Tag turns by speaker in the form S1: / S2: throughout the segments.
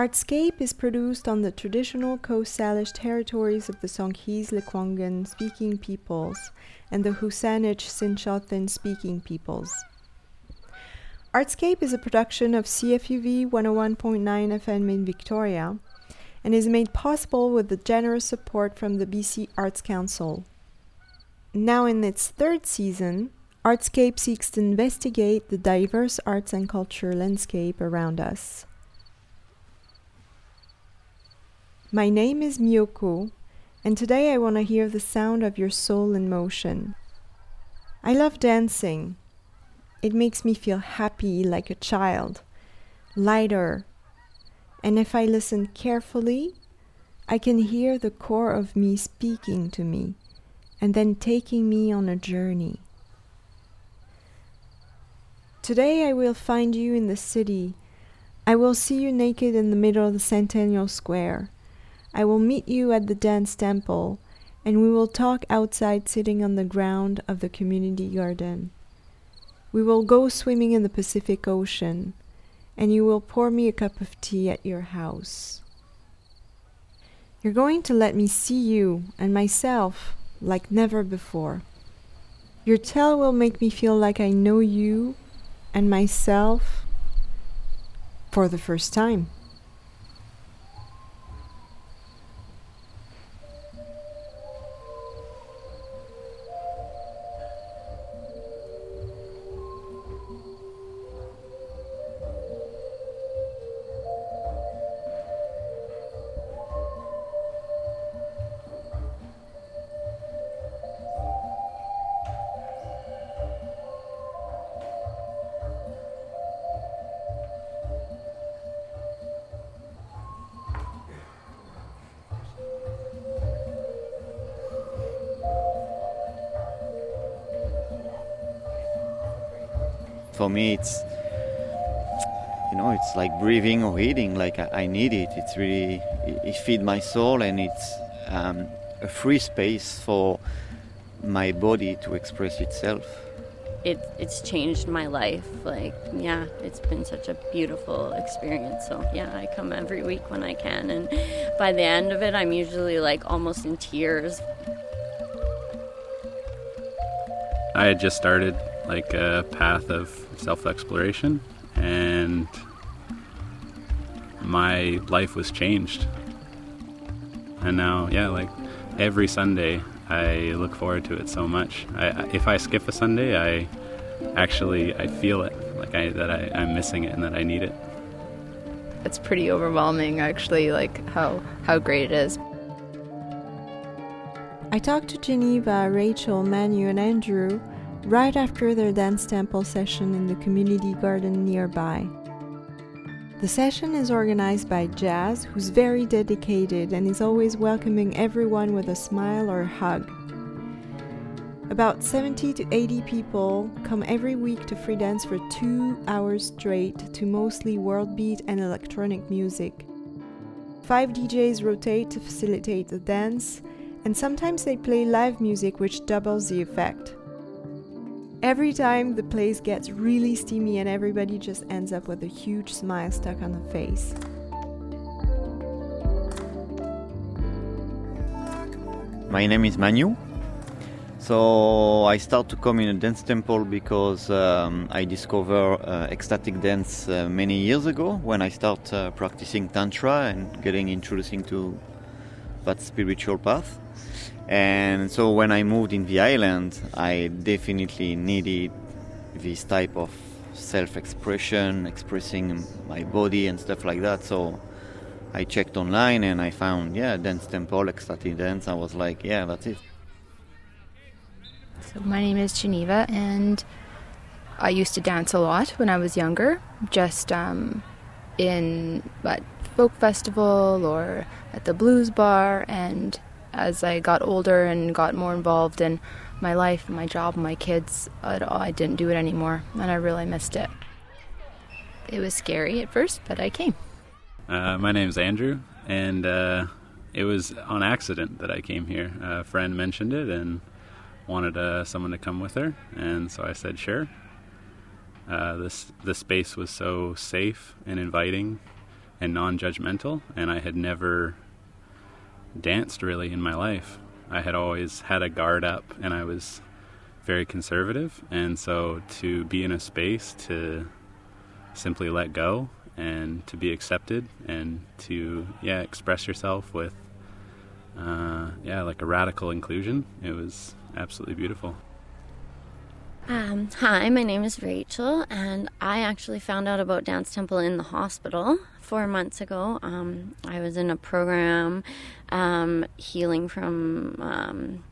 S1: Artscape is produced on the traditional Coast Salish territories of the Songhees Lekwungen speaking peoples and the WSÁNEĆ SENĆOŦEN speaking peoples. Artscape is a production of CFUV 101.9 FM in Victoria and is made possible with the generous support from the BC Arts Council. Now, in its third season, Artscape seeks to investigate the diverse arts and culture landscape around us. My name is Miyoko, and today I want to hear the sound of your soul in motion. I love dancing. It makes me feel happy like a child, lighter, and if I listen carefully, I can hear the core of me speaking to me and then taking me on a journey. Today I will find you in the city. I will see you naked in the middle of the Centennial Square. I will meet you at the dance temple, and we will talk outside sitting on the ground of the community garden. We will go swimming in the Pacific Ocean and you will pour me a cup of tea at your house. You're going to let me see you and myself like never before. Your tell will make me feel like I know you and myself for the first time.
S2: For me it's you know it's like breathing or eating like i, I need it. It's really it, it feeds my soul and it's um, a free space for my body to express itself.
S3: It, it's changed my life like yeah it's been such a beautiful experience. So yeah i come every week when i can and by the end of it i'm usually like almost in tears.
S4: I had just started like a path of self exploration, and my life was changed. And now, yeah, like every Sunday, I look forward to it so much. I, if I skip a Sunday, I actually I feel it, like I, that I, I'm missing it and that I need it.
S5: It's pretty overwhelming, actually, like how how great it is.
S1: I talked to Geneva, Rachel, Manu, and Andrew right after their dance temple session in the community garden nearby. The session is organized by Jazz, who's very dedicated and is always welcoming everyone with a smile or a hug. About 70 to 80 people come every week to free dance for two hours straight to mostly world beat and electronic music. Five DJs rotate to facilitate the dance, and sometimes they play live music which doubles the effect. Every time the place gets really steamy and everybody just ends up with a huge smile stuck on the face.
S2: My name is Manu. So I start to come in a dance temple because um, I discover uh, ecstatic dance uh, many years ago when I start uh, practicing tantra and getting introducing to that spiritual path. And so when I moved in the island, I definitely needed this type of self-expression, expressing my body and stuff like that. So I checked online and I found, yeah, dance temple, ecstatic dance. I was like, yeah, that's it.
S5: So my name is Geneva, and I used to dance a lot when I was younger, just um, in what folk festival or at the blues bar, and as I got older and got more involved in my life, my job, my kids, I didn't do it anymore, and I really missed it. It was scary at first, but I came.
S4: Uh, my name's Andrew, and uh, it was on accident that I came here. A friend mentioned it and wanted uh, someone to come with her, and so I said sure. Uh, this the space was so safe and inviting, and non-judgmental, and I had never danced really in my life. I had always had a guard up, and I was very conservative, and so to be in a space to simply let go and to be accepted and to yeah express yourself with uh, yeah like a radical inclusion it was absolutely beautiful
S3: um, hi, my name is Rachel, and I actually found out about Dance Temple in the hospital four months ago. Um, I was in a program um, healing from um,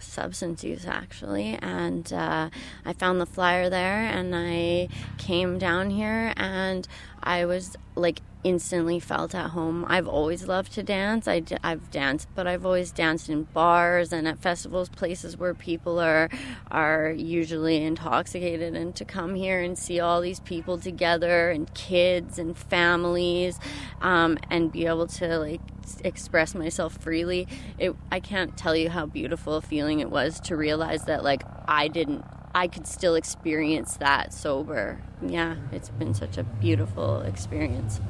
S3: substance use, actually, and uh, I found the flyer there, and I came down here, and I was like instantly felt at home. I've always loved to dance. I, have danced, but I've always danced in bars and at festivals, places where people are are usually intoxicated. And to come here and see all these people together, and kids and families, um, and be able to like express myself freely, it, I can't tell you how beautiful a feeling it was to realize that like I didn't I could still experience that sober. Yeah, it's been such a beautiful experience.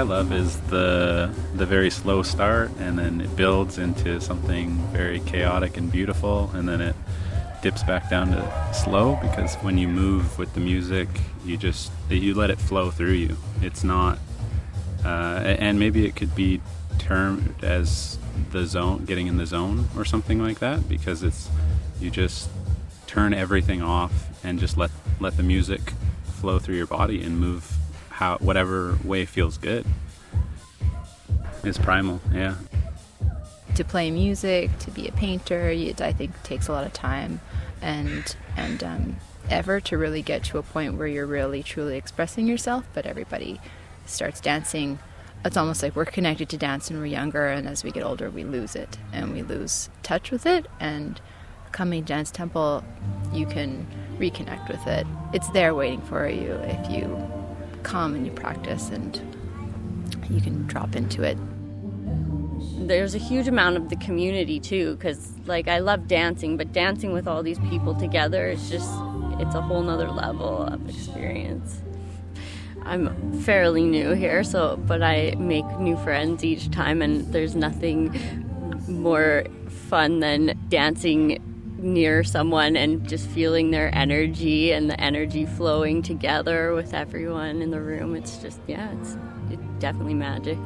S4: I love is the the very slow start, and then it builds into something very chaotic and beautiful, and then it dips back down to slow because when you move with the music, you just you let it flow through you. It's not, uh, and maybe it could be termed as the zone, getting in the zone or something like that, because it's you just turn everything off and just let let the music flow through your body and move how whatever way feels good. It's primal, yeah.
S5: To play music, to be a painter, it, I think takes a lot of time and and um, ever to really get to a point where you're really truly expressing yourself. But everybody starts dancing. It's almost like we're connected to dance when we're younger, and as we get older, we lose it and we lose touch with it. And coming to dance temple, you can reconnect with it. It's there waiting for you if you come and you practice and you can drop into it.
S3: There's a huge amount of the community too, because like I love dancing, but dancing with all these people together, it's just it's a whole nother level of experience. I'm fairly new here, so but I make new friends each time, and there's nothing more fun than dancing near someone and just feeling their energy and the energy flowing together with everyone in the room. It's just, yeah, it's, it's definitely magic.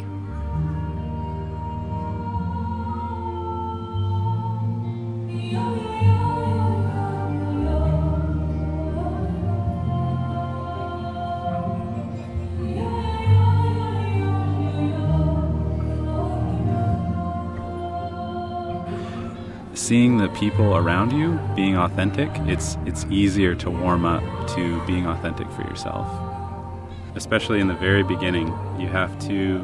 S4: Seeing the people around you being authentic, it's it's easier to warm up to being authentic for yourself. Especially in the very beginning, you have to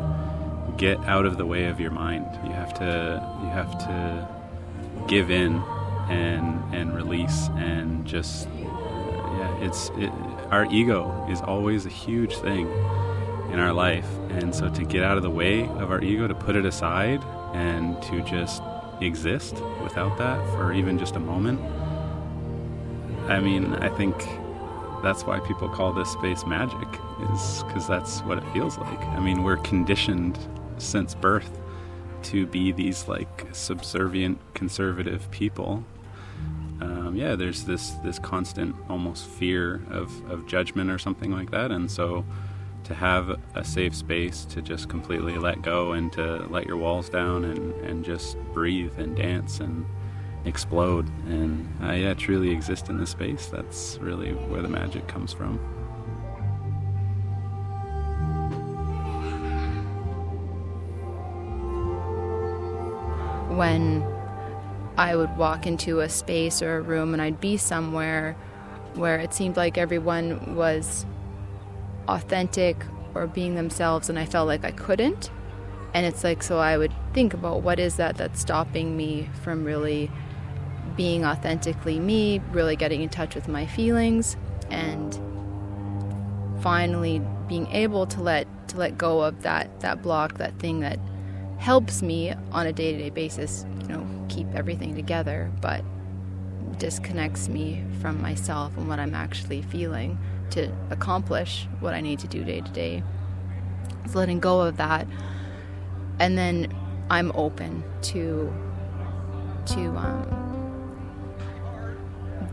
S4: get out of the way of your mind. You have to you have to give in and and release and just yeah, it's it, our ego is always a huge thing in our life. And so to get out of the way of our ego, to put it aside and to just exist without that for even just a moment. I mean, I think that's why people call this space magic, is because that's what it feels like. I mean, we're conditioned since birth to be these like subservient, conservative people. Um, yeah, there's this this constant almost fear of, of judgment or something like that, and so to have a safe space to just completely let go and to let your walls down and, and just breathe and dance and explode. And uh, yeah truly exist in this space. That's really where the magic comes from.
S5: When I would walk into a space or a room and I'd be somewhere where it seemed like everyone was authentic or being themselves and I felt like I couldn't. And it's like, so I would think about what is that that's stopping me from really being authentically me, really getting in touch with my feelings. And finally being able to let to let go of that that block, that thing that helps me on a day-to-day basis, you know, keep everything together, but disconnects me from myself and what I'm actually feeling to accomplish what I need to do day to day. So letting go of that, and then I'm open to to um,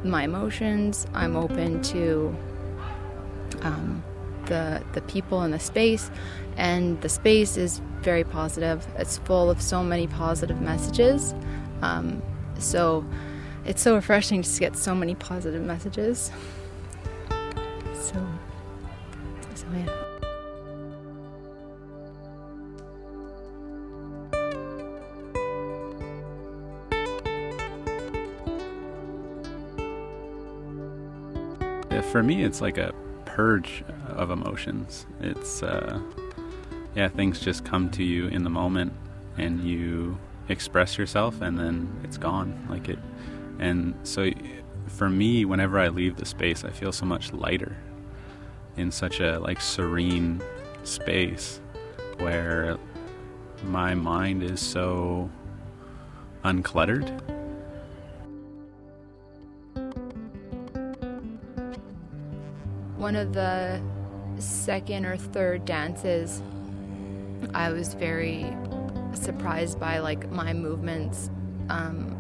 S5: my emotions. I'm open to um, the the people in the space, and the space is very positive. It's full of so many positive messages. Um, so it's so refreshing to get so many positive messages. So, so yeah.
S4: For me, it's like a purge of emotions. It's, uh, yeah, things just come to you in the moment and you express yourself and then it's gone. Like it, and so for me, whenever I leave the space, I feel so much lighter in such a like serene space where my mind is so uncluttered.
S5: One of the second or third dances, I was very surprised by like my movements um,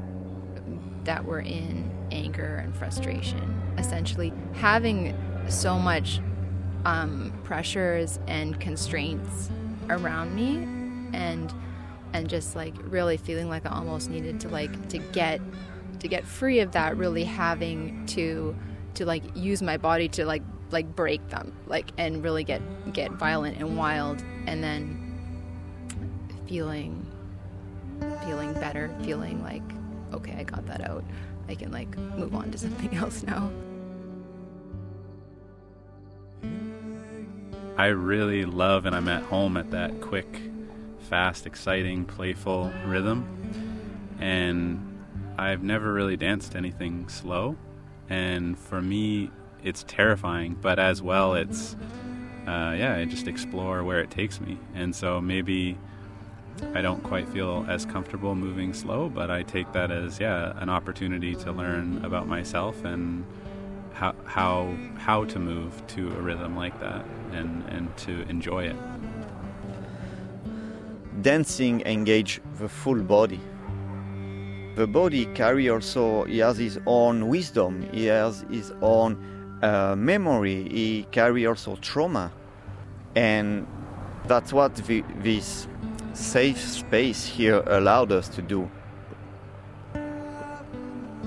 S5: that were in anger and frustration. Essentially, having so much um, pressures and constraints around me, and and just like really feeling like I almost needed to like to get to get free of that. Really having to to like use my body to like like break them, like and really get get violent and wild, and then feeling feeling better, feeling like okay, I got that out. I can like move on to something else now.
S4: I really love and I'm at home at that quick, fast, exciting, playful rhythm. And I've never really danced anything slow. And for me, it's terrifying, but as well, it's, uh, yeah, I just explore where it takes me. And so maybe I don't quite feel as comfortable moving slow, but I take that as yeah an opportunity to learn about myself and how how how to move to a rhythm like that and and to enjoy it.
S2: Dancing engage the full body. The body carry also he has his own wisdom. He has his own uh, memory. He carry also trauma, and that's what the, this safe space here allowed us to do.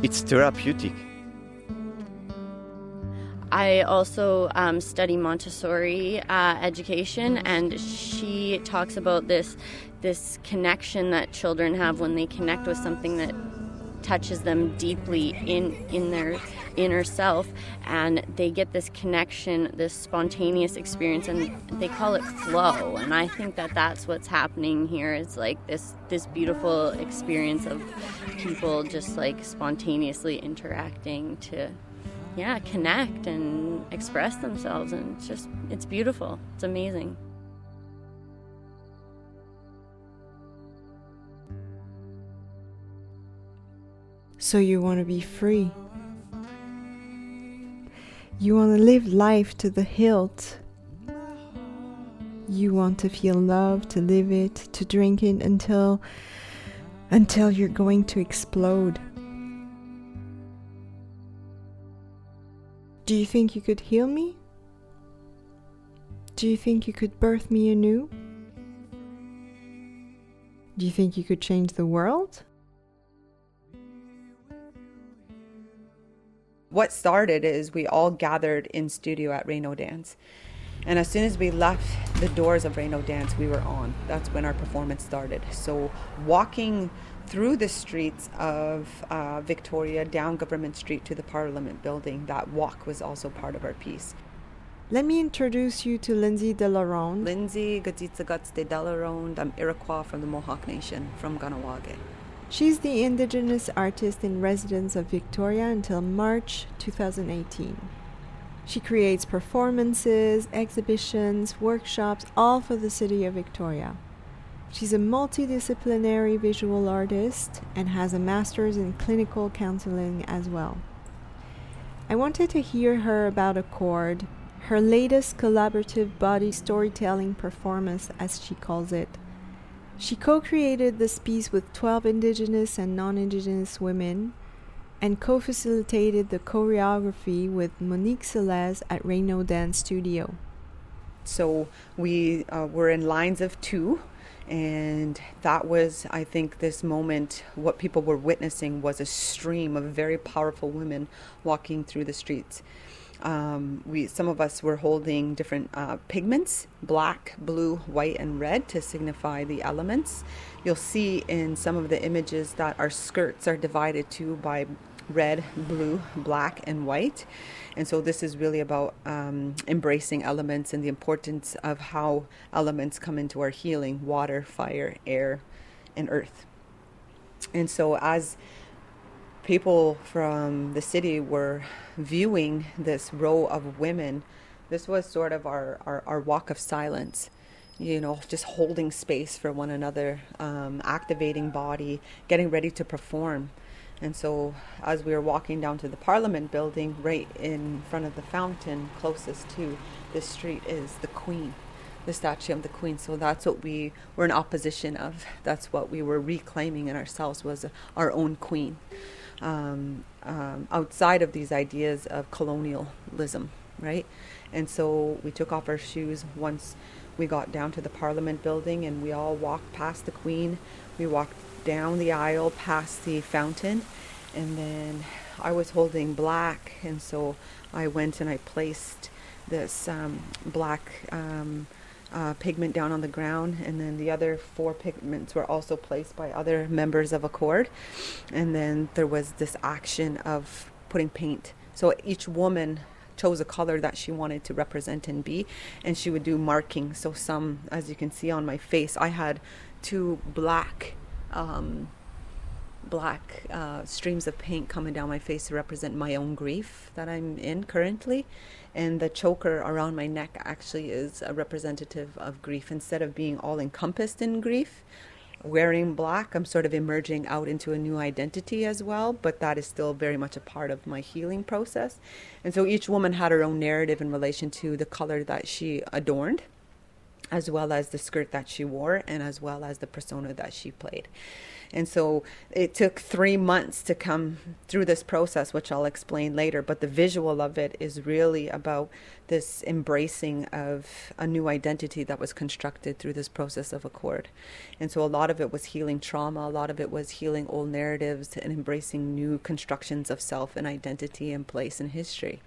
S2: It's therapeutic.
S3: I also um, study Montessori uh, education, and she talks about this this connection that children have when they connect with something that touches them deeply in in their inner self and they get this connection this spontaneous experience and they call it flow and i think that that's what's happening here. Is like this this beautiful experience of people just like spontaneously interacting to yeah connect and express themselves and it's just it's beautiful it's amazing
S1: So you want to be free. You want to live life to the hilt. You want to feel love, to live it, to drink it until until you're going to explode. Do you think you could heal me? Do you think you could birth me anew? Do you think you could change the world?
S6: what started is we all gathered in studio at Reno Dance. And as soon as we left the doors of Reno Dance, we were on. That's when our performance started. So walking through the streets of uh, Victoria, down Government Street to the Parliament building, that walk was also part of our piece.
S1: Let me introduce you to Lindsay Delaronde.
S6: Lindsay Katsitsakatste de Delaronde. I'm Iroquois from the Mohawk Nation from Kahnawake.
S1: She's the Indigenous Artist in Residence of Victoria until March 2018. She creates performances, exhibitions, workshops, all for the city of Victoria. She's a multidisciplinary visual artist and has a master's in clinical counseling as well. I wanted to hear her about Accord, her latest collaborative body storytelling performance, as she calls it. She co created this piece with 12 Indigenous and non Indigenous women and co facilitated the choreography with Monique Celeste at Reno Dance Studio.
S6: So we uh, were in lines of two, and that was, I think, this moment. What people were witnessing was a stream of very powerful women walking through the streets. Um, we some of us were holding different uh, pigments black blue white and red to signify the elements you'll see in some of the images that our skirts are divided to by red, blue, black, and white. And so this is really about um, embracing elements and the importance of how elements come into our healing water, fire, air, and earth. And so as people from the city were viewing this row of women, this was sort of our, our, our walk of silence you know, just holding space for one another, um, activating body, getting ready to perform. And so, as we were walking down to the Parliament building, right in front of the fountain closest to the street is the Queen, the statue of the Queen. So that's what we were in opposition of. That's what we were reclaiming in ourselves was our own Queen. Um, um, outside of these ideas of colonialism, right? And so we took off our shoes once we got down to the Parliament building, and we all walked past the Queen. We walked down the aisle past the fountain and then I was holding black and so I went and I placed this um, black um, uh, pigment down on the ground and then the other four pigments were also placed by other members of Accord and then there was this action of putting paint. So each woman chose a color that she wanted to represent and be and she would do marking. So some as you can see on my face I had two black um, black uh, streams of paint coming down my face to represent my own grief that I'm in currently. And the choker around my neck actually is a representative of grief. Instead of being all encompassed in grief, wearing black, I'm sort of emerging out into a new identity as well, but that is still very much a part of my healing process. And so each woman had her own narrative in relation to the color that she adorned as well as the skirt that she wore and as well as the persona that she played. And so it took three months to come through this process, which I'll explain later. But the visual of it is really about this embracing of a new identity that was constructed through this process of accord. And so a lot of it was healing trauma, a lot of it was healing old narratives and embracing new constructions of self and identity and place and history.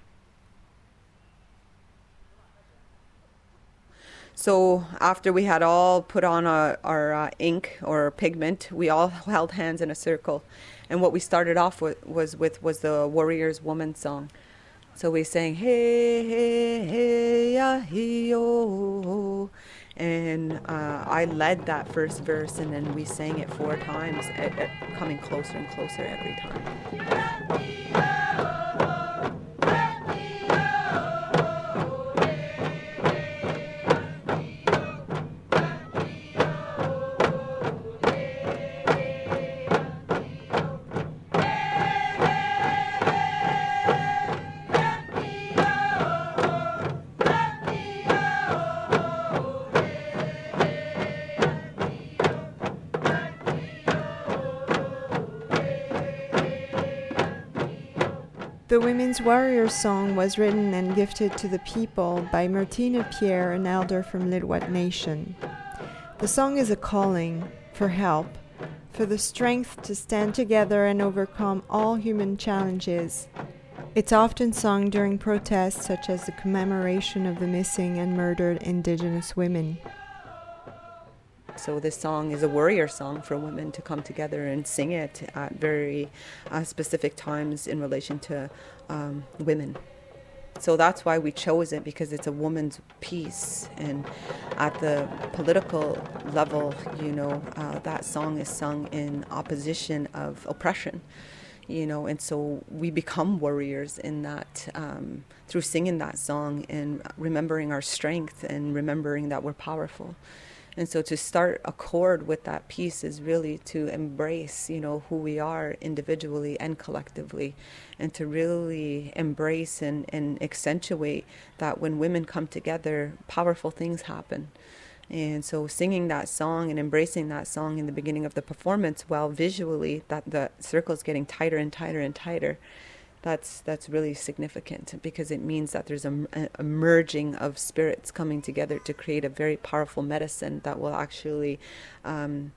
S6: So after we had all put on our, our uh, ink or pigment, we all held hands in a circle, and what we started off with was with was the Warriors Woman song. So we sang hey hey hey ya he yo, and uh, I led that first verse, and then we sang it four times, at, at coming closer and closer every time.
S1: The Women's Warrior song was written and gifted to the people by Martina Pierre, an elder from Lil'wat Nation. The song is a calling for help, for the strength to stand together and overcome all human challenges. It's often sung during protests such as the commemoration of the missing and murdered Indigenous women.
S6: So this song is a warrior song for women to come together and sing it at very uh, specific times in relation to um, women. So that's why we chose it because it's a woman's piece, and at the political level, you know, uh, that song is sung in opposition of oppression you know, and so we become warriors in that um, through singing that song and remembering our strength and remembering that we're powerful. And so to start Accord with that piece is really to embrace, you know, who we are individually and collectively, and to really embrace and, and accentuate that when women come together, powerful things happen. And so singing that song and embracing that song in the beginning of the performance while visually that the circle is getting tighter and tighter and tighter that's that's really significant because it means that there's a, a, merging of spirits coming together to create a very powerful medicine that will actually um,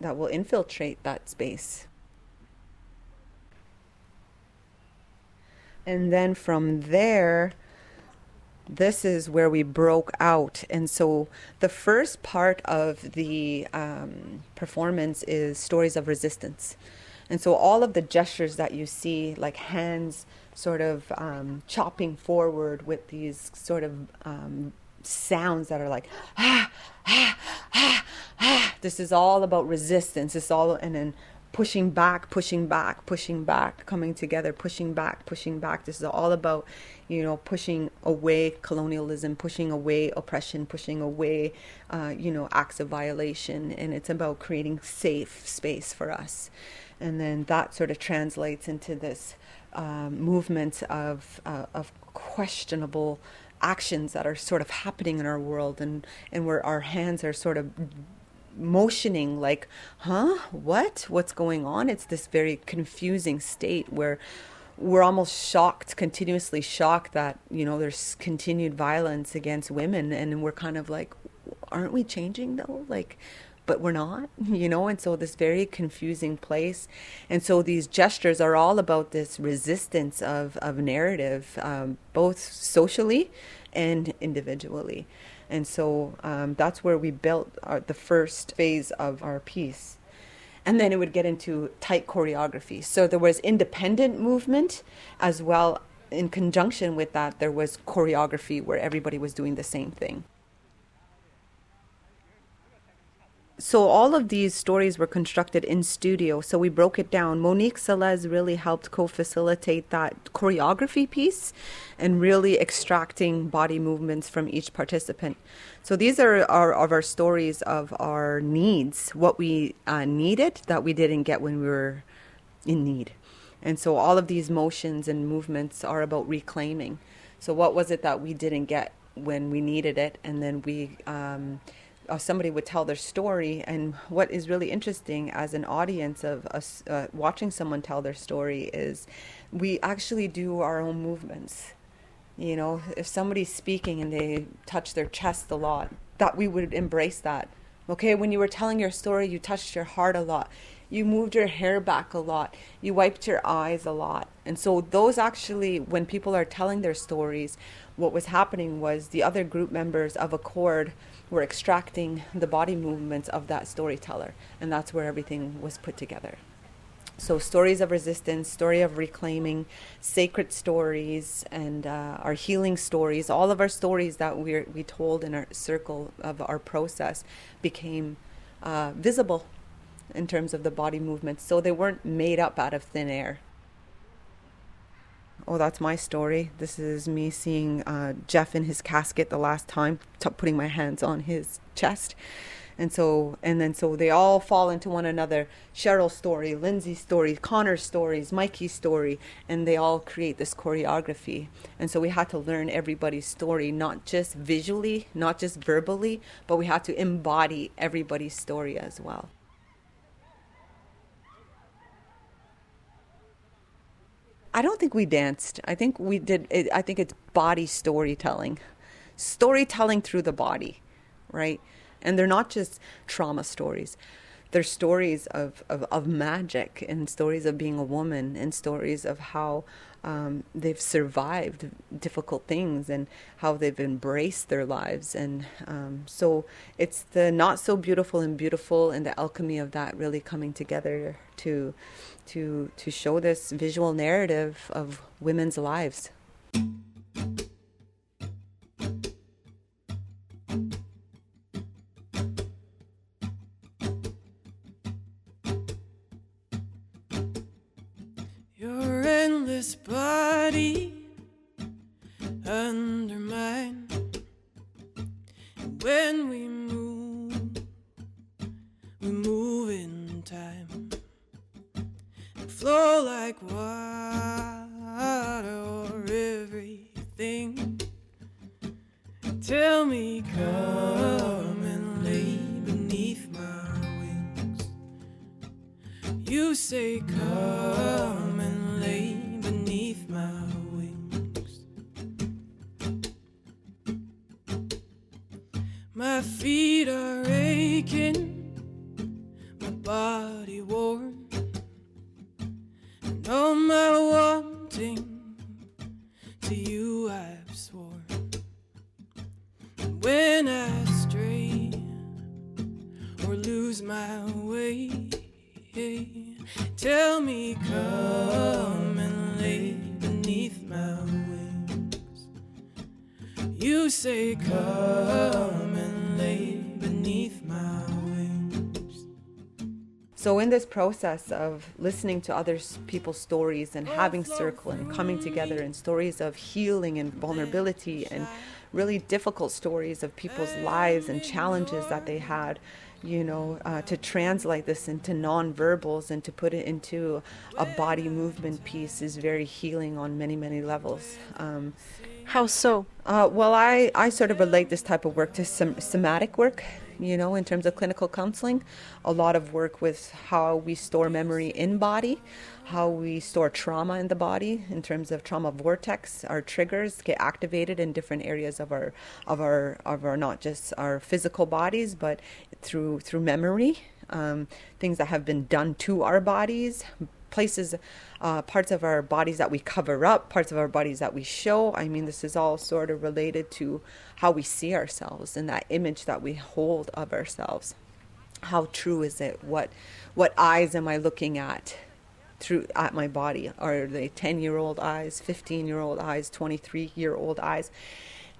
S6: that will infiltrate that space. And then from there this is where we broke out. And so the first part of the um, performance is stories of resistance and so all of the gestures that you see, like hands sort of um, chopping forward with these sort of um, sounds that are like, ah, ah, ah, ah. This is all about resistance. It's all, and then pushing back, pushing back, pushing back, coming together, pushing back, pushing back. This is all about, you know, pushing away colonialism, pushing away oppression, pushing away, uh, you know, acts of violation. And it's about creating safe space for us and then that sort of translates into this um, movement of uh, of questionable actions that are sort of happening in our world, and and where our hands are sort of motioning like, huh, what, what's going on? It's this very confusing state where we're almost shocked, continuously shocked that you know there's continued violence against women, and we're kind of like, aren't we changing though? Like, but we're not, you know, and so this very confusing place. And so these gestures are all about this resistance of, of narrative, um, both socially and individually. And so um, that's where we built our, the first phase of our piece. And then it would get into tight choreography. So there was independent movement as well. In conjunction with that, there was choreography where everybody was doing the same thing. So all of these stories were constructed in studio. So we broke it down. Monique Salez really helped co-facilitate that choreography piece and really extracting body movements from each participant. So these are our of our stories of our needs what we uh, needed that we didn't get when we were in need. And so all of these motions and movements are about reclaiming. So what was it that we didn't get when we needed it? And then we um, uh, somebody would tell their story and what is really interesting as an audience of us uh, watching someone tell their story is we actually do our own movements. You know if somebody's speaking and they touch their chest a lot that we would embrace that. Okay when you were telling your story you touched your heart a lot. You moved your hair back a lot. You wiped your eyes a lot. And so those actually when people are telling their stories what was happening was the other group members of Accord were extracting the body movements of that storyteller, and that's where everything was put together. So, stories of resistance, story of reclaiming, sacred stories, and uh, our healing stories, all of our stories that we we told in our circle of our process became uh, visible in terms of the body movements. So, they weren't made up out of thin air oh, that's my story. This is me seeing uh, Jeff in his casket the last time, t- putting my hands on his chest. And so, and then so they all fall into one another. Cheryl's story, Lindsay's story, Connor's stories, Mikey's story, and they all create this choreography. And so we had to learn everybody's story, not just visually, not just verbally, but we had to embody everybody's story as well. I don't think we danced. I think we did. It, I think it's body storytelling, storytelling through the body, right? And they're not just trauma stories. They're stories of, of, of magic and stories of being a woman and stories of how um, they've survived difficult things and how they've embraced their lives. And um, so it's the not so beautiful and beautiful and the alchemy of that really coming together to to to show this visual narrative of women's lives. Process of listening to other people's stories and having circle and coming together and stories of healing and vulnerability and really difficult stories of people's lives and challenges that they had, you know, uh, to translate this into nonverbals and to put it into a body movement piece is very healing on many, many levels. Um,
S1: How so?
S6: uh, well, I, I sort of relate this type of work to som- somatic work, you know, in terms of clinical counseling. A lot of work with how we store memory in body, how we store trauma in the body in terms of trauma vortex. Our triggers get activated in different areas of our of our of our not just our physical bodies, but through through memory. Um, things that have been done to our bodies, places, uh, parts of our bodies that we cover up, parts of our bodies that we show. I mean, this is all sort of related to how we see ourselves and that image that we hold of ourselves. How true is it? What, what eyes am I looking at? through at my body are they 10 year old eyes 15 year old eyes 23 year old eyes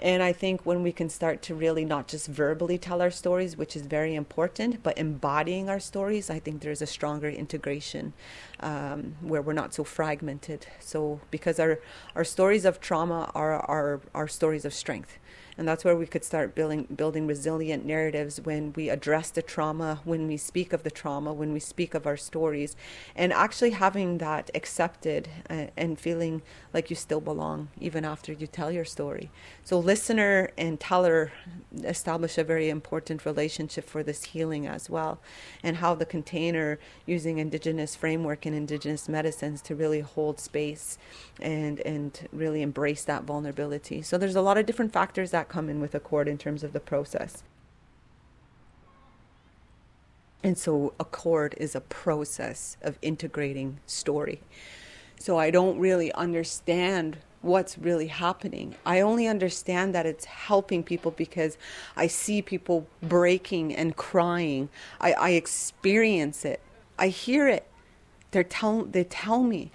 S6: and I think when we can start to really not just verbally tell our stories, which is very important, but embodying our stories, I think there's a stronger integration um, where we're not so fragmented. So because our our stories of trauma are are our stories of strength, and that's where we could start building building resilient narratives when we address the trauma, when we speak of the trauma, when we speak of our stories, and actually having that accepted uh, and feeling like you still belong even after you tell your story. So listener and teller establish a very important relationship for this healing as well, and how the container using indigenous framework and indigenous medicines to really hold space and and really embrace that vulnerability. So there's a lot of different factors that come in with a accord in terms of the process. And so a accord is a process of integrating story. So I don't really understand what's really happening. I only understand that it's helping people because I see people breaking and crying. I, I experience it. I hear it. They're tell, they tell me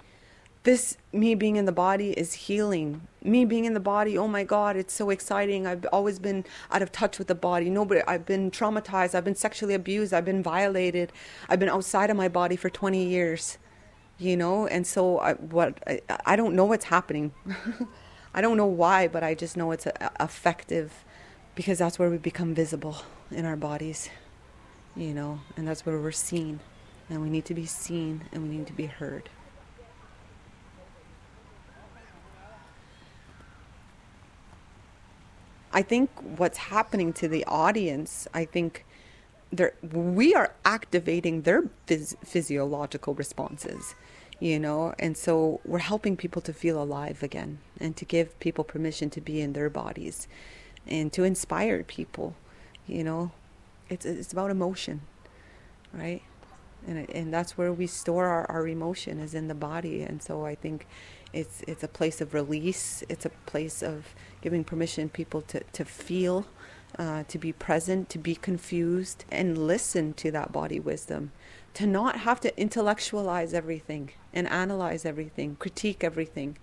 S6: this me being in the body is healing. Me being in the body oh my god it's so exciting. I've always been out of touch with the body. Nobody i've been traumatized. I've been sexually abused. I've been violated. I've been outside of my body for 20 years you know? And so I, what I, I don't know what's happening. I don't know why but i just know it's a, effective because that's where we become visible in our bodies you know? And that's where we're seen. And we need to be seen and we need to be heard I think what's happening to the audience, I think we are activating their phys- physiological responses, you know, and so we're helping people to feel alive again and to give people permission to be in their bodies and to inspire people, you know. It's, it's about emotion, right? And, and that's where we store our, our emotion is in the body. And so I think it's it's a place of release. It's a place of giving permission people to, to feel, uh, to be present, to be confused, and listen to that body wisdom. To not have to intellectualize everything and analyze everything, critique everything.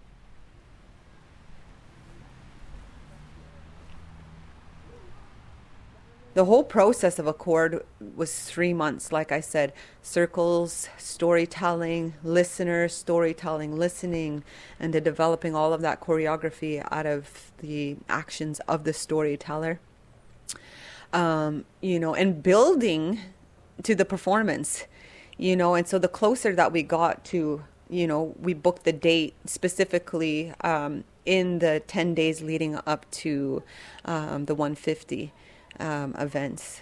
S6: The whole process of Accord was three months. Like I said, circles, storytelling, listener, storytelling, listening, and to developing all of that choreography out of the actions of the storyteller. Um, you know, and building to the performance, you know, and so the closer that we got to, you know, we booked the date specifically um, in the 10 days leading up to um, the 150 um, events.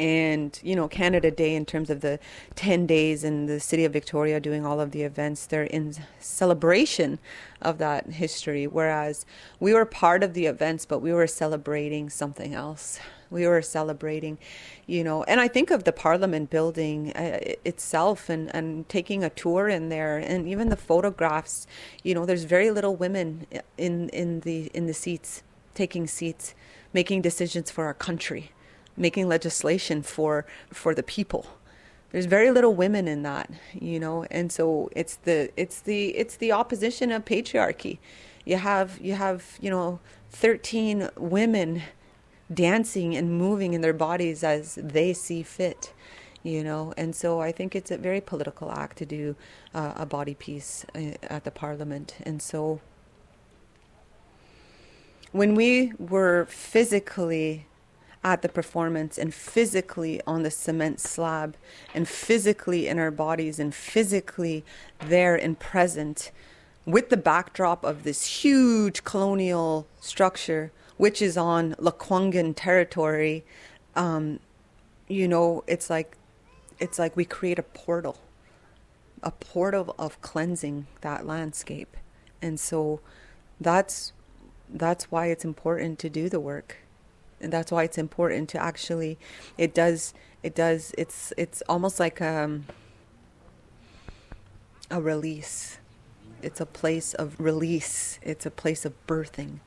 S6: And, you know, Canada Day, in terms of the 10 days in the city of Victoria doing all of the events, they're in celebration of that history. Whereas we were part of the events, but we were celebrating something else. We were celebrating, you know, and I think of the Parliament building uh, itself and, and taking a tour in there and even the photographs, you know, there's very little women in, in the, in the seats, taking seats making decisions for our country, making legislation for for the people. There's very little women in that, you know, and so it's the it's the it's the opposition of patriarchy. You have you have you know 13 women dancing and moving in their bodies as they see fit you know and so i think it's a very political act to do uh, a body piece uh, at the parliament and so when we were physically at the performance and physically on the cement slab and physically in our bodies and physically there and present with the backdrop of this huge colonial structure which is on Lekwungen territory um, you know it's like it's like we create a portal a portal of cleansing that landscape. And so that's that's why it's important to do the work. And that's why it's important to actually it does it does it's it's almost like um, a release. It's a place of release. It's a place of birthing.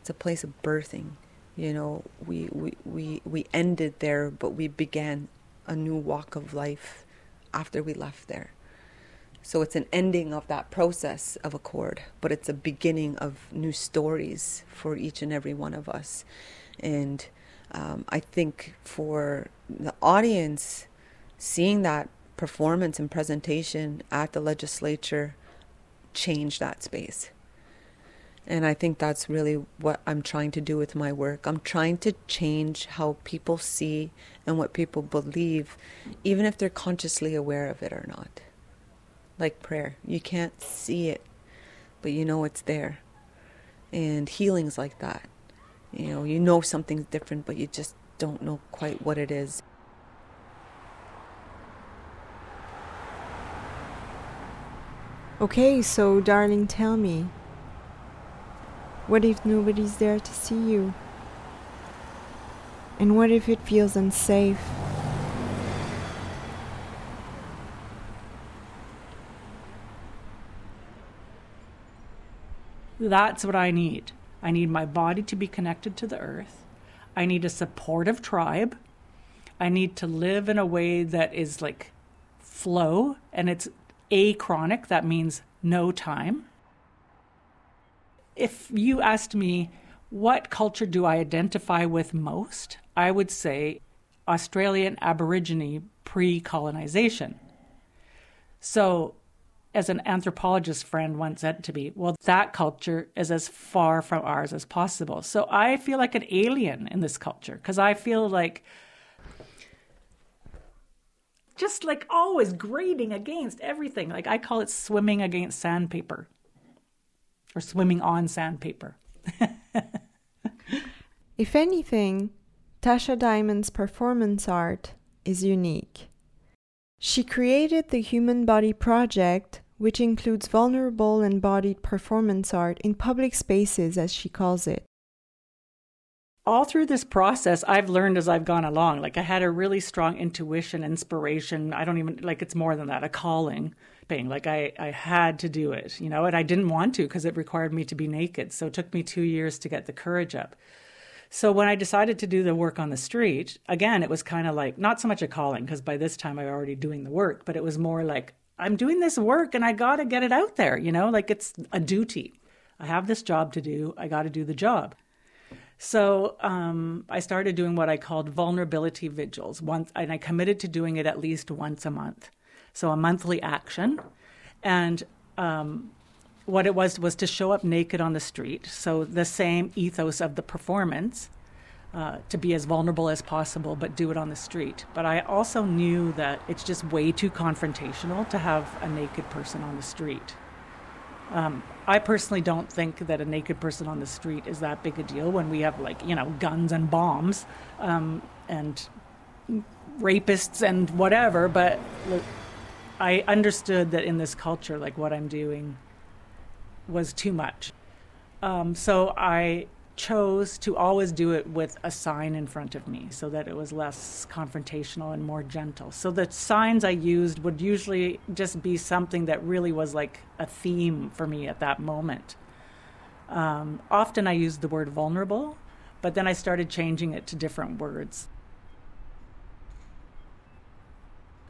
S6: It's a place of birthing. You know we we we, we ended there but we began a new walk of life after we left there so it's an ending of that process of accord, but it's a beginning of new stories for each and every one of us. And um, I think for the audience, seeing that performance and presentation at the legislature changed that space. And I think that's really what I'm trying to do with my work. I'm trying to change how people see and what people believe, even if they're consciously aware of it or not like prayer. You can't see it, but you know it's there. And healing's like that. You know, you know something's different, but you just don't know quite what it is.
S1: Okay, so darling, tell me. What if nobody's there to see you? And what if it feels unsafe?
S7: That's what I need. I need my body to be connected to the earth. I need a supportive tribe. I need to live in a way that is like flow and it's achronic. That means no time. If you asked me, what culture do I identify with most? I would say Australian Aborigine pre colonization. So as an anthropologist friend once said to me, well, that culture is as far from ours as possible. So I feel like an alien in this culture because I feel like just like always grading against everything. Like I call it swimming against sandpaper or swimming on sandpaper.
S1: if anything, Tasha Diamant's performance art is unique. She created the Human Body Project, which includes vulnerable embodied performance art in public spaces, as she calls it.
S7: All through this process, I've learned as I've gone along. Like, I had a really strong intuition, inspiration. I don't even, like, it's more than that, a calling thing. Like, I, I had to do it, you know, and I didn't want to because it required me to be naked. So it took me two years to get the courage up. So when I decided to do the work on the street, again, it was kind of like not so much a calling because by this time I was already doing the work, but it was more like I'm doing this work and I got to get it out there, you know, like it's a duty. I have this job to do, I got to do the job. So um, I started doing what I called vulnerability vigils once, and I committed to doing it at least once a month. So a monthly action, and um, what it was was to show up naked on the street. So the same ethos of the performance, uh, to be as vulnerable as possible, but do it on the street. But I also knew that it's just way too confrontational to have a naked person on the street. Um, I personally don't think that a naked person on the street is that big a deal when we have like you know guns and bombs um, and rapists and whatever. But look, I understood that in this culture, like what I'm doing was too much. Um, so I chose to always do it with a sign in front of me so that it was less confrontational and more gentle. So the signs I used would usually just be something that really was like a theme for me at that moment. Um, often I used the word vulnerable, but then I started changing it to different words.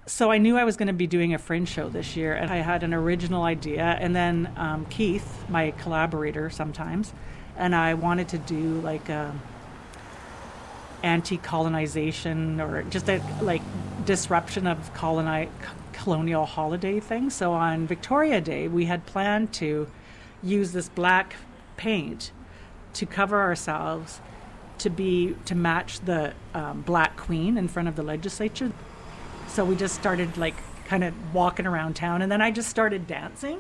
S7: So I knew I was going to be doing a fringe show this year, and I had an original idea. And then um, Keith, my collaborator sometimes, and I wanted to do like a anti-colonization or just a like disruption of coloni- colonial holiday thing. So on Victoria Day, we had planned to use this black paint to cover ourselves to be to match the um, black queen in front of the legislature. So we just started like kind of walking around town, and then I just started dancing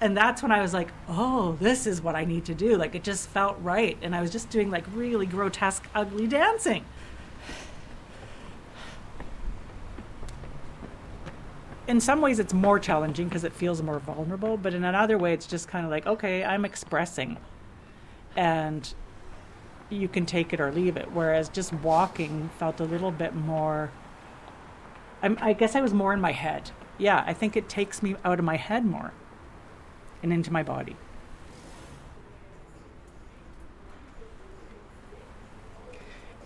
S7: and that's when I was like, oh, this is what I need to do. Like it just felt right. And I was just doing like really grotesque, ugly dancing. In some ways, it's more challenging because it feels more vulnerable. But in another way, it's just kind of like, okay, I'm expressing. And you can take it or leave it. Whereas just walking felt a little bit more. I'm, I guess I was more in my head. Yeah, I think it takes me out of my head more and into my body.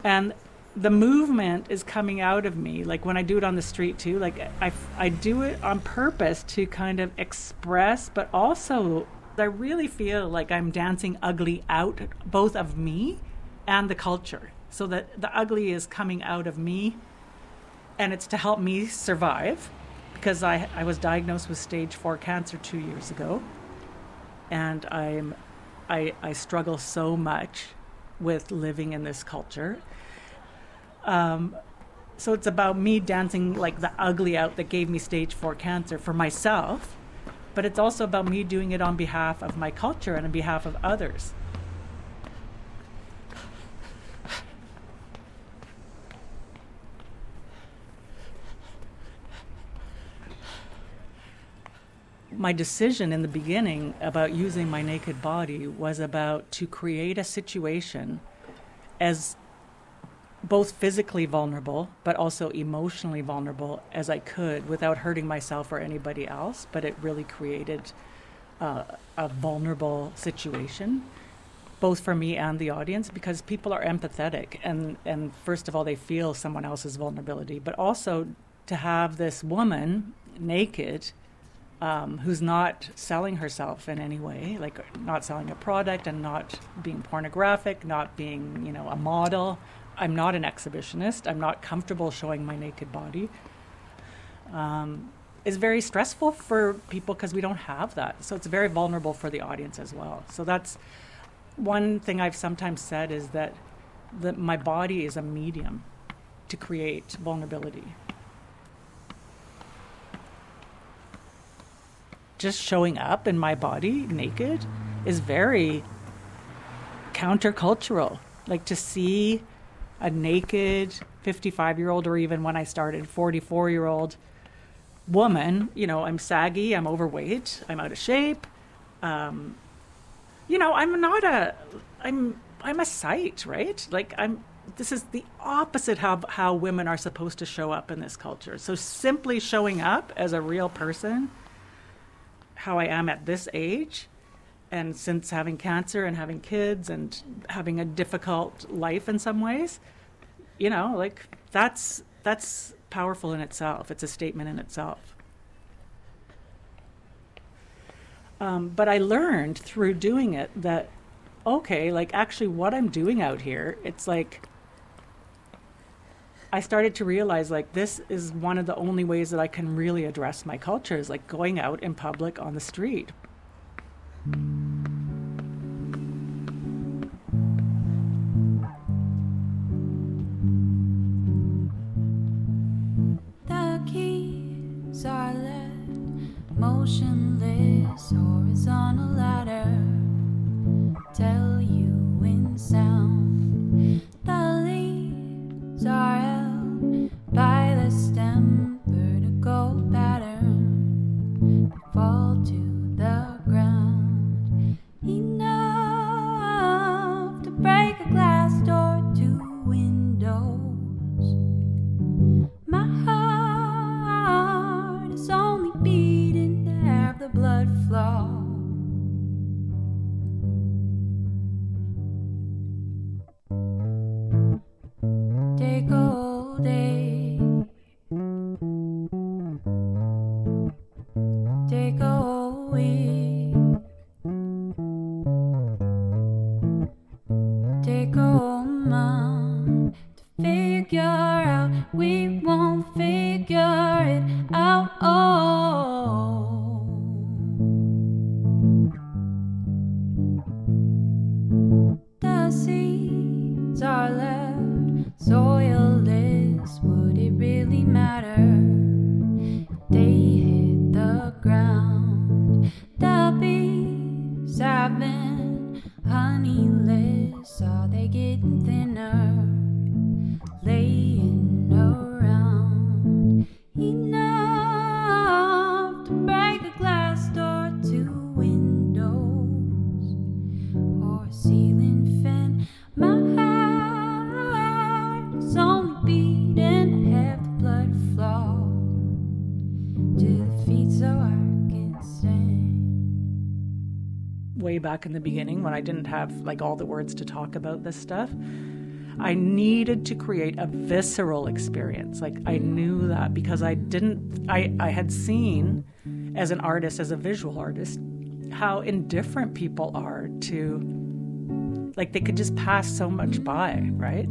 S7: And the movement is coming out of me like when i do it on the street too like i, I do it on purpose to kind of express but also i really feel like i'm dancing ugly out both of me and the culture so that the ugly is coming out of me and it's to help me survive because i, I was diagnosed with stage 4 cancer two years ago and I'm I, I struggle so much with living in this culture. Um, so it's about me dancing like the ugly out that gave me stage four cancer for myself, but it's also about me doing it on behalf of my culture and on behalf of others. My decision in the beginning about using my naked body was about to create a situation as both physically vulnerable but also emotionally vulnerable as I could without hurting myself or anybody else. But it really created uh, a vulnerable situation, both for me and the audience, because people are empathetic and and first of all they feel someone else's vulnerability, but also to have this woman naked um, who's not selling herself in any way, like not selling a product and not being pornographic, not being, you know, a model. I'm not an exhibitionist. I'm not comfortable showing my naked body. Um, is very stressful for people because we don't have that. So it's very vulnerable for the audience as well. So that's one thing I've sometimes said is that that my body is a medium to create vulnerability. Just showing up in my body naked is very countercultural. Like to see a naked 55 year old, or even when I started, 44 year old woman, you know, I'm saggy, I'm overweight, I'm out of shape. Um, you know, I'm not a, I'm, I'm a sight, right? Like I'm, this is the opposite of how women are supposed to show up in this culture. So simply showing up as a real person how I am at this age. And since having cancer and having kids and having a difficult life in some ways, you know, like that's that's powerful in itself. It's a statement in itself. Um, but I learned through doing it that okay, like actually what I'm doing out here, it's like I started to realize like this is one of the only ways that I can really address my culture is like going out in public on the street.
S8: The keys are left motionless, horizontal
S7: back in the beginning when I didn't have like all the words to talk about this stuff. I needed to create a visceral experience. Like I knew that because I didn't I I had seen as an artist as a visual artist how indifferent people are to like they could just pass so much by, right?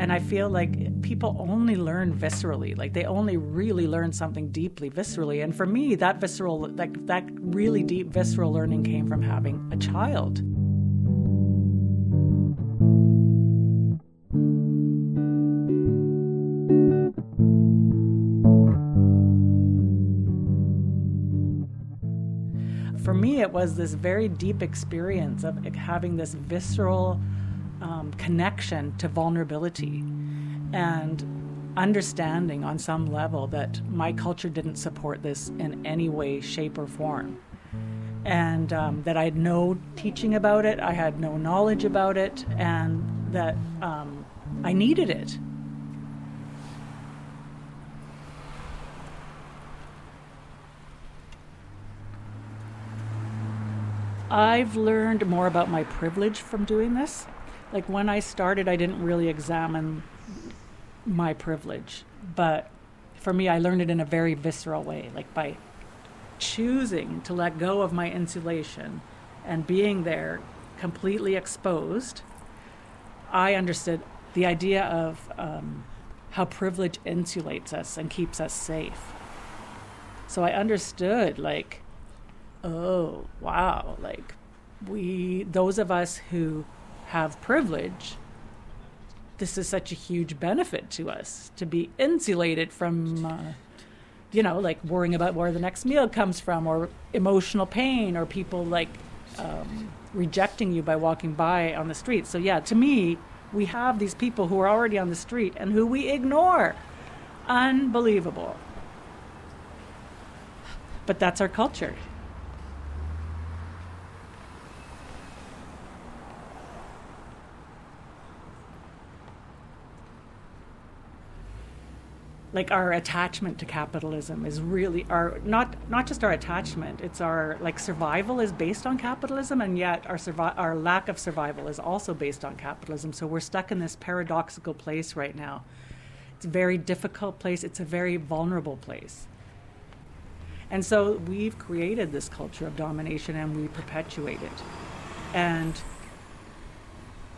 S7: And I mm. feel like people only learn viscerally. Like they only really learn something deeply viscerally. And for me, that visceral like that really deep visceral learning came from having a child. For me, it was this very deep experience of having this visceral um, connection to vulnerability and understanding on some level that my culture didn't support this in any way, shape, or form. And um, that I had no teaching about it, I had no knowledge about it, and that um, I needed it. I've learned more about my privilege from doing this. Like when I started, I didn't really examine my privilege, but for me, I learned it in a very visceral way, like by choosing to let go of my insulation and being there completely exposed. I understood the idea of um, how privilege insulates us and keeps us safe. So I understood, like, oh wow like we those of us who have privilege this is such a huge benefit to us to be insulated from uh, you know like worrying about where the next meal comes from or emotional pain or people like um, rejecting you by walking by on the street. So yeah to me we have these people who are already on the street and who we ignore. Unbelievable. But that's our culture like our attachment to capitalism is really our not not just our attachment it's our like survival is based on capitalism and yet our survi- our lack of survival is also based on capitalism. So we're stuck in this paradoxical place right now. It's a very difficult place. It's a very vulnerable place. And so we've created this culture of domination and we perpetuate it. And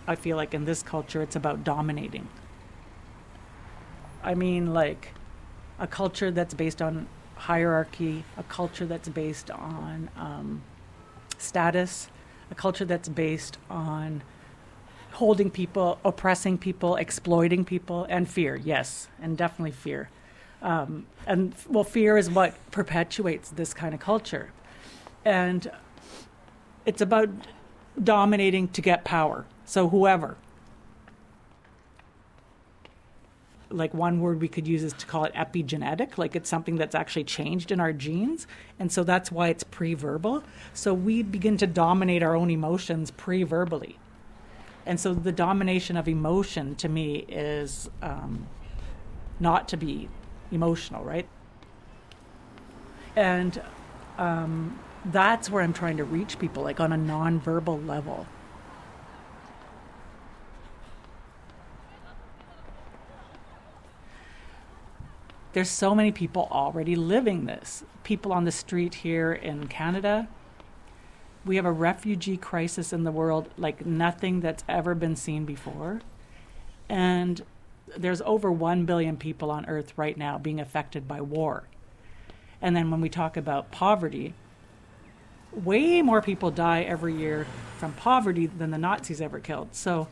S7: I feel like in this culture, it's about dominating. I mean, like a culture that's based on hierarchy, a culture that's based on um, status, a culture that's based on holding people, oppressing people, exploiting people, and fear. Yes, and definitely fear. Um, and well, fear is what perpetuates this kind of culture, and it's about dominating to get power. So whoever. Like one word we could use is to call it epigenetic, like it's something that's actually changed in our genes. And so that's why it's pre verbal. So we begin to dominate our own emotions pre verbally. And so the domination of emotion to me is um, not to be emotional, right? And um, that's where I'm trying to reach people, like on a nonverbal level. There's so many people already living this. People on the street here in Canada. We have a refugee crisis in the world like nothing that's ever been seen before. And there's over 1 billion people on earth right now being affected by war. And then when we talk about poverty, way more people die every year from poverty than the Nazis ever killed. So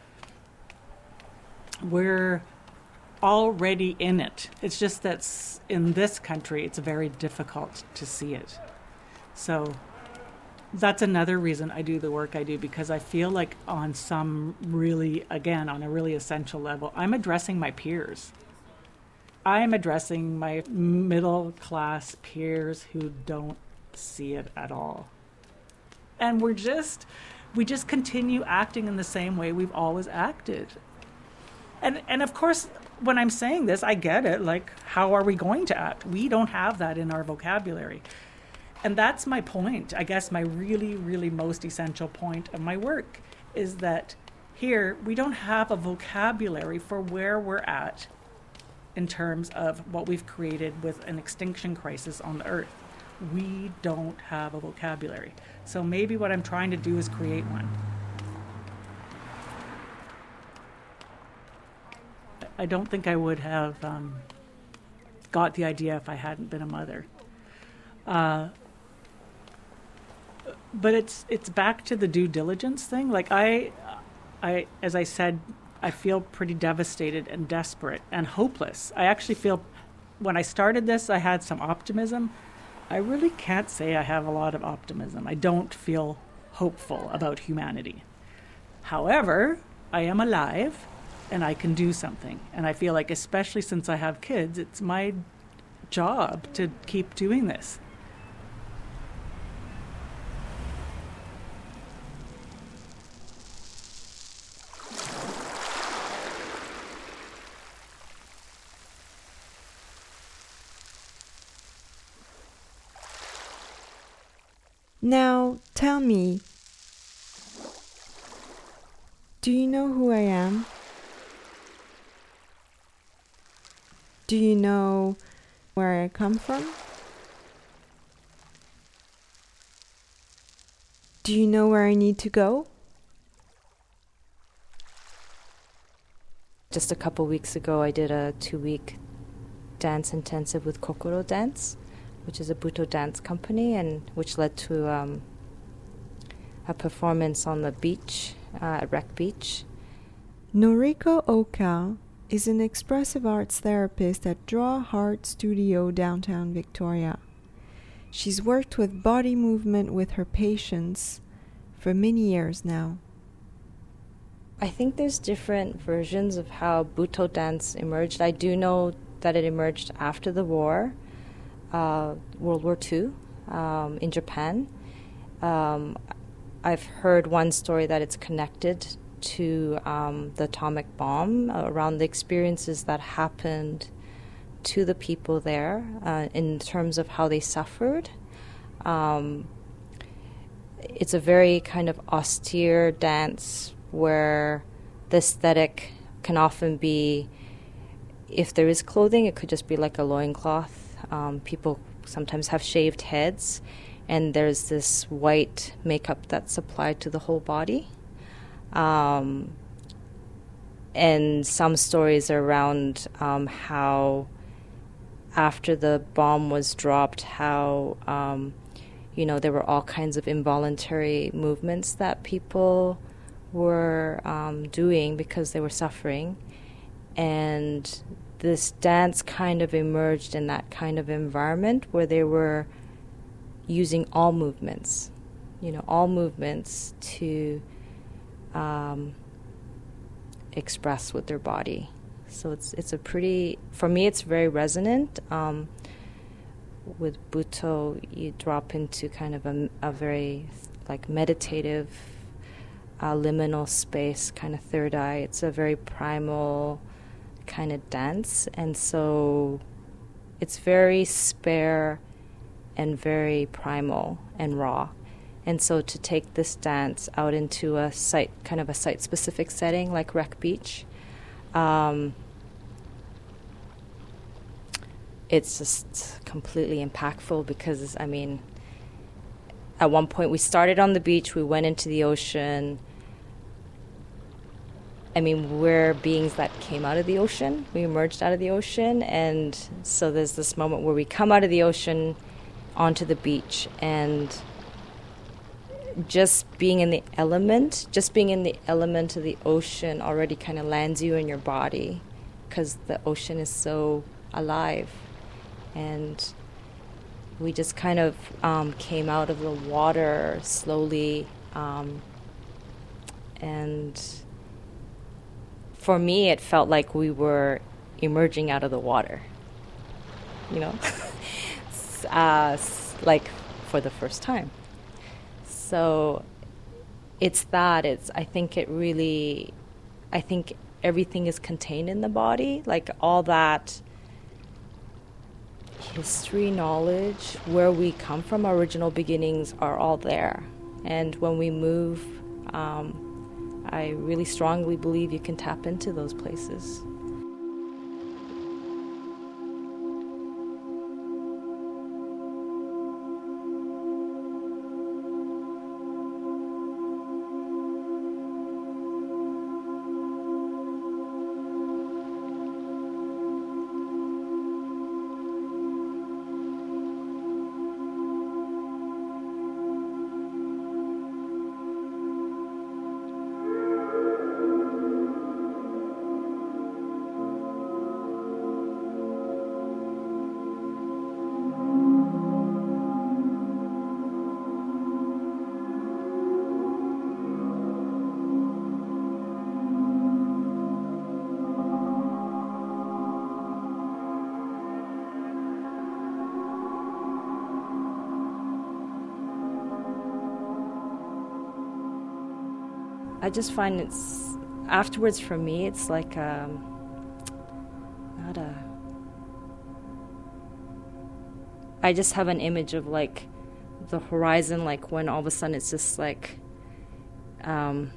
S7: we're already in it. It's just that in this country, it's very difficult to see it. So that's another reason I do the work I do because I feel like, on some really, again, on a really essential level, I'm addressing my peers. I am addressing my middle class peers who don't see it at all. And we're just, we just continue acting in the same way we've always acted. And, and of course, when I'm saying this, I get it. Like, how are we going to act? We don't have that in our vocabulary. And that's my point. I guess my really, really most essential point of my work is that here we don't have a vocabulary for where we're at in terms of what we've created with an extinction crisis on the earth. We don't have a vocabulary. So maybe what I'm trying to do is create one. I don't think I would have um, got the idea if I hadn't been a mother. Uh, but it's it's back to the due diligence thing. Like I, I as I said, I feel pretty devastated and desperate and hopeless. I actually feel when I started this, I had some optimism. I really can't say I have a lot of optimism. I don't feel hopeful about humanity. However, I am alive and I can do something. And I feel like, especially since I have kids, it's my job to keep doing this.
S1: Now, tell me, do you know who I am? Do you know where I come from? Do you know where I need to go?
S9: Just a couple weeks ago, I did a two week dance intensive with Kokoro Dance, which is a Butoh dance company, and which led to um, a performance on the beach uh, at Wreck Beach.
S1: Noriko Oka is an expressive arts therapist at Draw Heart Studio downtown Victoria. She's worked with body movement with her patients for many years now.
S9: I think there's different versions of how Butoh dance emerged. I do know that it emerged after the war, uh, World War II, um, in Japan. Um, I've heard one story that it's connected to um, the atomic bomb, uh, around the experiences that happened to the people there uh, in terms of how they suffered. Um, it's a very kind of austere dance where the aesthetic can often be if there is clothing, it could just be like a loincloth. Um, people sometimes have shaved heads, and there's this white makeup that's applied to the whole body. Um, and some stories around um, how after the bomb was dropped, how um, you know there were all kinds of involuntary movements that people were um, doing because they were suffering, and this dance kind of emerged in that kind of environment where they were using all movements, you know, all movements to um, express with their body. So it's it's a pretty for me it's very resonant. Um, with Butoh, you drop into kind of a, a very like meditative, uh, liminal space, kind of third eye. It's a very primal kind of dance, and so it's very spare and very primal and raw. And so to take this dance out into a site, kind of a site specific setting like Wreck Beach, um, it's just completely impactful because, I mean, at one point we started on the beach, we went into the ocean. I mean, we're beings that came out of the ocean. We emerged out of the ocean. And so there's this moment where we come out of the ocean onto the beach and just being in the element, just being in the element of the ocean already kind of lands you in your body because the ocean is so alive. And we just kind of um, came out of the water slowly. Um, and for me, it felt like we were emerging out of the water, you know, uh, like for the first time so it's that it's i think it really i think everything is contained in the body like all that history knowledge where we come from original beginnings are all there. And when we move um, i really strongly believe you can tap into those places I just find it's afterwards for me. It's like um, not a. I just have an image of like the horizon, like when all of a sudden it's just like, um,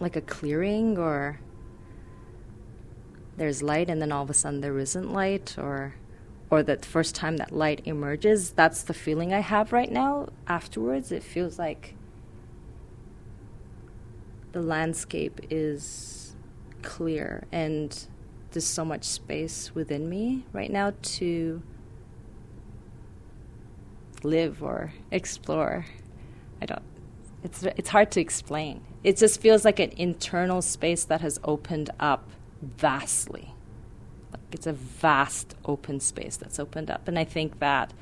S9: like a clearing, or there's light, and then all of a sudden there isn't light, or or that first time that light emerges. That's the feeling I have right now. Afterwards, it feels like the landscape is clear and there's so much space within me right now to live or explore. I don't it's it's hard to explain. It just feels like an internal space that has opened up vastly. Like it's a vast open space that's opened up and I think that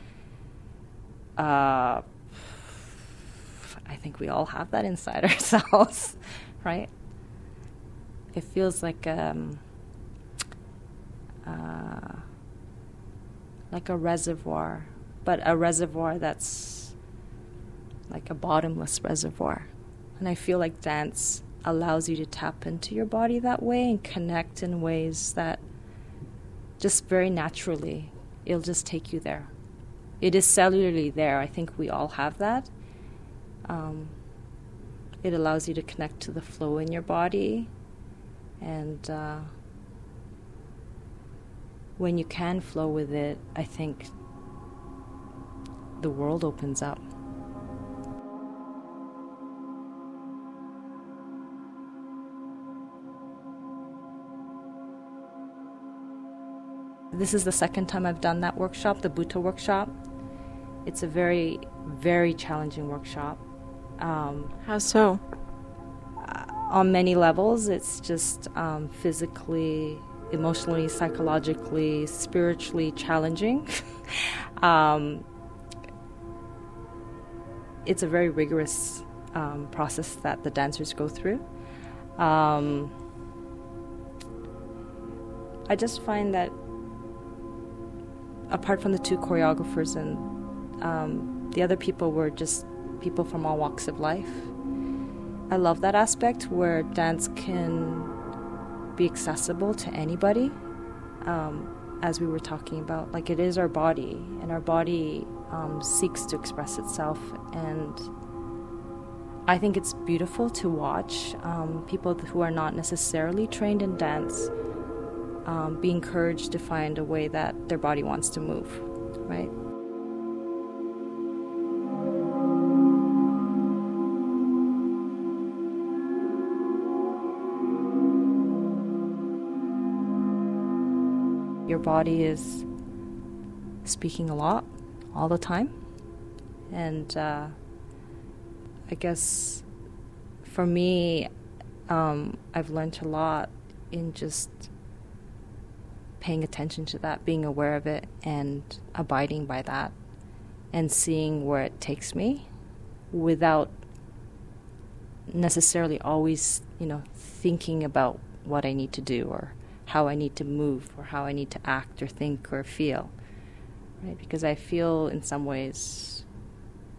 S9: uh, I think we all have that inside ourselves, right? It feels like um, uh, like a reservoir, but a reservoir that's like a bottomless reservoir. And I feel like dance allows you to tap into your body that way and connect in ways that just very naturally, it'll just take you there. It is cellularly there. I think we all have that. Um, it allows you to connect to the flow in your body. And uh, when you can flow with it, I think the world opens up. This is the second time I've done that workshop, the Butoh workshop. It's a very, very challenging workshop. Um,
S1: How so?
S9: on many levels. It's just um, physically, emotionally, psychologically, spiritually challenging. um, it's a very rigorous um, process that the dancers go through. Um, I just find that apart from the two choreographers and um, the other people were just people from all walks of life. I love that aspect where dance can be accessible to anybody. Um, as we were talking about, like it is our body, and our body um, seeks to express itself. And I think it's beautiful to watch um, people who are not necessarily trained in dance um, be encouraged to find a way that their body wants to move, right? Body is speaking a lot all the time. And uh, I guess for me, um, I've learned a lot in just paying attention to that, being aware of it, and abiding by that, and seeing where it takes me without necessarily always, you know, thinking about what I need to do or how I need to move or how I need to act or think or feel. Right? Because I feel in some ways,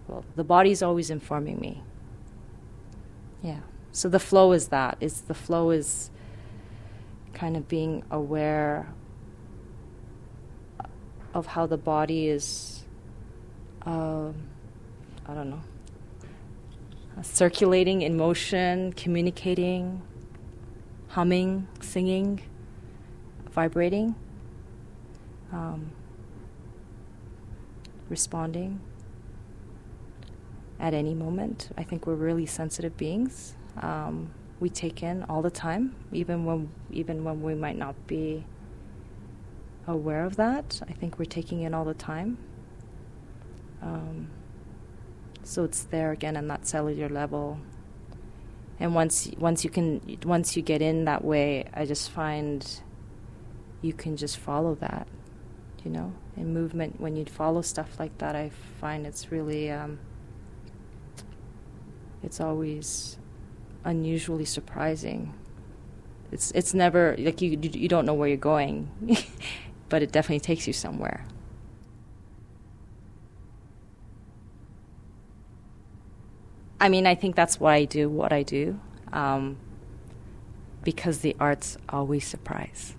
S9: well, the body's always informing me. Yeah. So the flow is that. Is the flow is kind of being aware of how the body is, uh, I don't know, circulating in motion, communicating, humming, singing, vibrating, um, responding at any moment. I think we're really sensitive beings. Um, we take in all the time, even when even when we might not be aware of that. I think we're taking in all the time. Um, so it's there again on that cellular level. And once once you can once you get in that way, I just find you can just follow that, you know. In movement, when you follow stuff like that, I find it's really um, it's always unusually surprising. It's it's never like you you don't know where you're going, but it definitely takes you somewhere. I mean, I think that's why I do what I do, um, because the arts always surprise.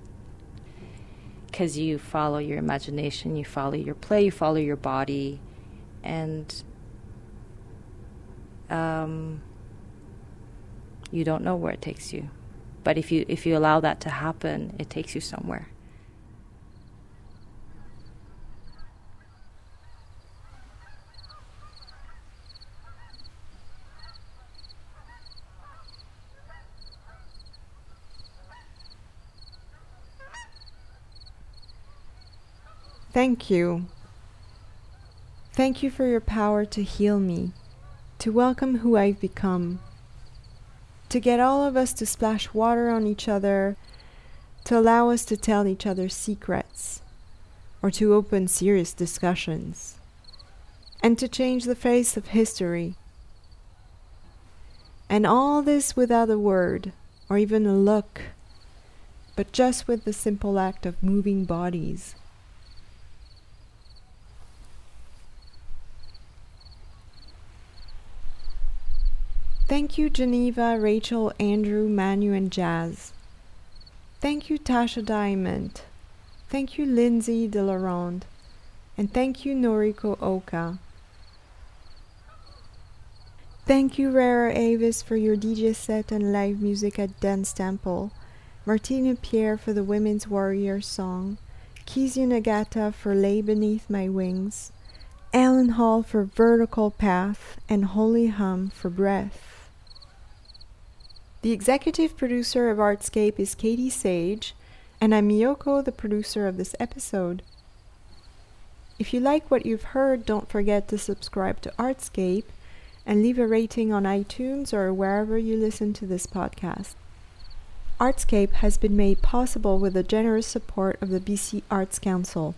S9: Because you follow your imagination, you follow your play, you follow your body, and um, you don't know where it takes you. But if you if you allow that to happen, it takes you somewhere.
S1: Thank you. Thank you for your power to heal me, to welcome who I've become, to get all of us to splash water on each other, to allow us to tell each other secrets, or to open serious discussions, and to change the face of history. And all this without a word or even a look, but just with the simple act of moving bodies. Thank you, Geneva, Rachel, Andrew, Manu, and Jazz. Thank you, Tasha Diamant. Thank you, Lindsay Delaronde. And thank you, Noriko Oka. Thank you, Rara Avis, for your DJ set and live music at Dance Temple. Martina Pierre for the Women's Warrior song. Kesia Nagata for Lay Beneath My Wings. Alan Hall for Vertical Path. And Holy Hum for Breath. The executive producer of Artscape is Katie Sage, And I'm Miyoko, the producer of this episode. If you like what you've heard, don't forget to subscribe to Artscape and leave a rating on iTunes or wherever you listen to this podcast. Artscape has been made possible with the generous support of the BC Arts Council.